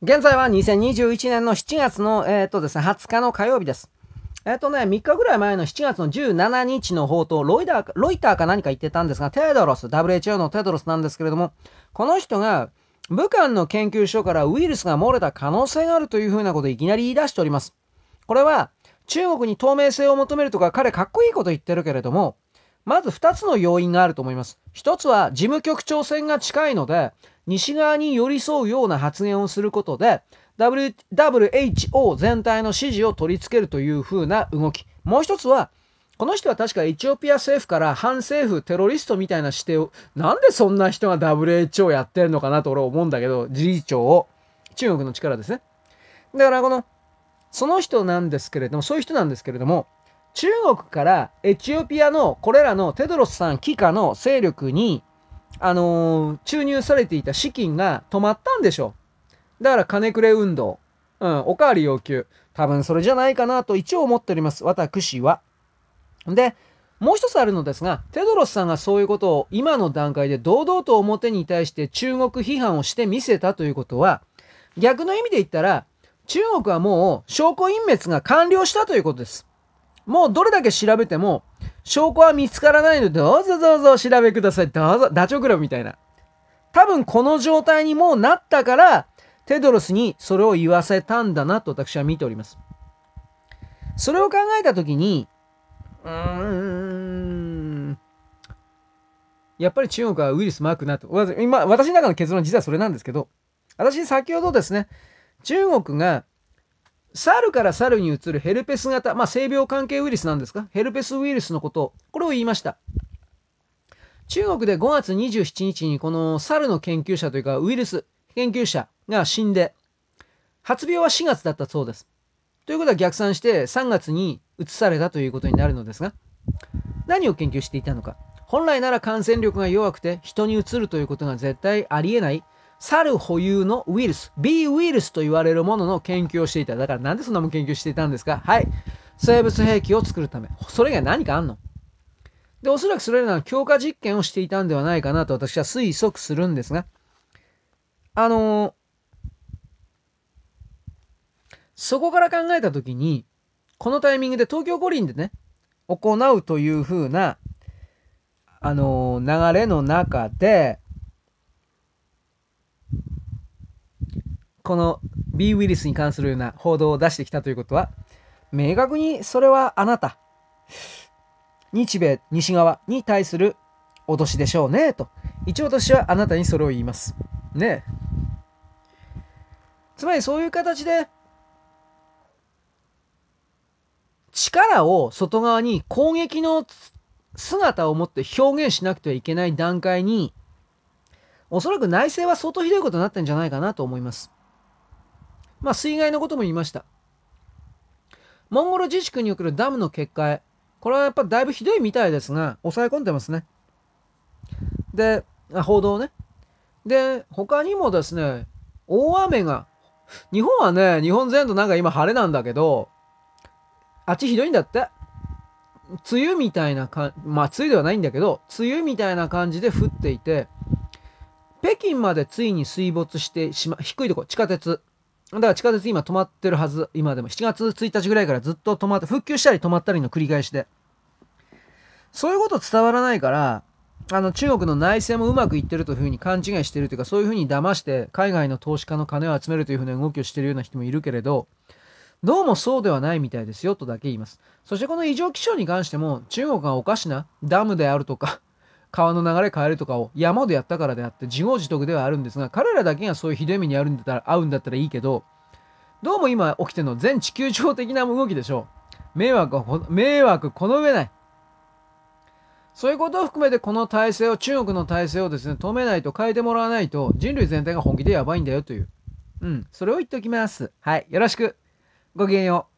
現在は2021年の7月の、えーとですね、20日の火曜日です。えっ、とね、3日ぐらい前の7月の17日の放送、ロイダーロイターか何か言ってたんですが、テドロス、WHO のテドロスなんですけれども、この人が武漢の研究所からウイルスが漏れた可能性があるというふうなことをいきなり言い出しております。これは中国に透明性を求めるとか彼かっこいいこと言ってるけれども、まず2つの要因があると思います。1つは事務局長選が近いので、西側に寄り添うような発言をすることで、WHO 全体の支持を取り付けるという風な動き。もう一つは、この人は確かエチオピア政府から反政府テロリストみたいな指定を、なんでそんな人が WHO やってるのかなと俺は思うんだけど、理事長を。中国の力ですね。だからこの、その人なんですけれども、そういう人なんですけれども、中国からエチオピアのこれらのテドロスさん帰化の勢力にあのー、注入されていた資金が止まったんでしょう。だから金くれ運動。うん、おかわり要求。多分それじゃないかなと一応思っております。私は。で、もう一つあるのですが、テドロスさんがそういうことを今の段階で堂々と表に対して中国批判をしてみせたということは、逆の意味で言ったら、中国はもう証拠隠滅が完了したということです。もうどれだけ調べても、証拠は見つからないので、どうぞどうぞ調べください。どうぞ、ダチョウ倶楽部みたいな。多分この状態にもうなったから、テドロスにそれを言わせたんだなと私は見ております。それを考えたときに、うーん、やっぱり中国はウイルスマークなと。今、私の中の結論は実はそれなんですけど、私先ほどですね、中国が猿から猿に移るヘルペス型、まあ、性病関係ウイルスなんですか？ヘルペスウイルスのこと、これを言いました。中国で5月27日にこの猿の研究者というかウイルス研究者が死んで、発病は4月だったそうです。ということは逆算して3月に移されたということになるのですが、何を研究していたのか？本来なら感染力が弱くて人に移るということが絶対ありえない猿保有のウイルス、B ウイルスと言われるものの研究をしていた。だからなんでそんなもん研究していたんですか？はい。生物兵器を作るため。それ以外何かあんの？で、おそらくそれらの強化実験をしていたんではないかなと私は推測するんですが、あのー、そこから考えたときに、このタイミングで東京五輪でね、行うというふうな、あのー、流れの中で、この B ウイルスに関するような報道を出してきたということは、明確にそれはあなた、日米、西側に対する脅しでしょうね、と。一応私はあなたにそれを言います。ねつまりそういう形で、力を外側に攻撃の姿を持って表現しなくてはいけない段階に、おそらく内政は相当ひどいことになってんじゃないかなと思います。まあ、水害のことも言いました。モンゴル自治区におけるダムの決壊。これはやっぱだいぶひどいみたいですが、抑え込んでますね。で、報道ね。で、他にもですね、大雨が、日本はね、日本全土なんか今晴れなんだけど、あっちひどいんだって。梅雨みたいなか、まあ梅雨ではないんだけど、梅雨みたいな感じで降っていて、北京までついに水没してしま、低いとこ、地下鉄。だから地下鉄今止まってるはず。今でも7月1日ぐらいからずっと止まって、復旧したり止まったりの繰り返しで。そういうこと伝わらないから、あの中国の内政もうまくいってるというふうに勘違いしてるというか、そういうふうに騙して海外の投資家の金を集めるというふうな動きをしてるような人もいるけれど、どうもそうではないみたいですよとだけ言います。そしてこの異常気象に関しても、中国がおかしなダムであるとか、川の流れ変えるとかを山でやったからであって自業自得ではあるんですが彼らだけがそういうひどい目に遭うんだったら合うんだったらいいけどどうも今起きてるの全地球上的な動きでしょう。迷惑は迷惑この上ない。そういうことを含めてこの体制を中国の体制をですね止めないと変えてもらわないと人類全体が本気でやばいんだよという。うん。それを言っておきます。はい。よろしく。ごきげんよう。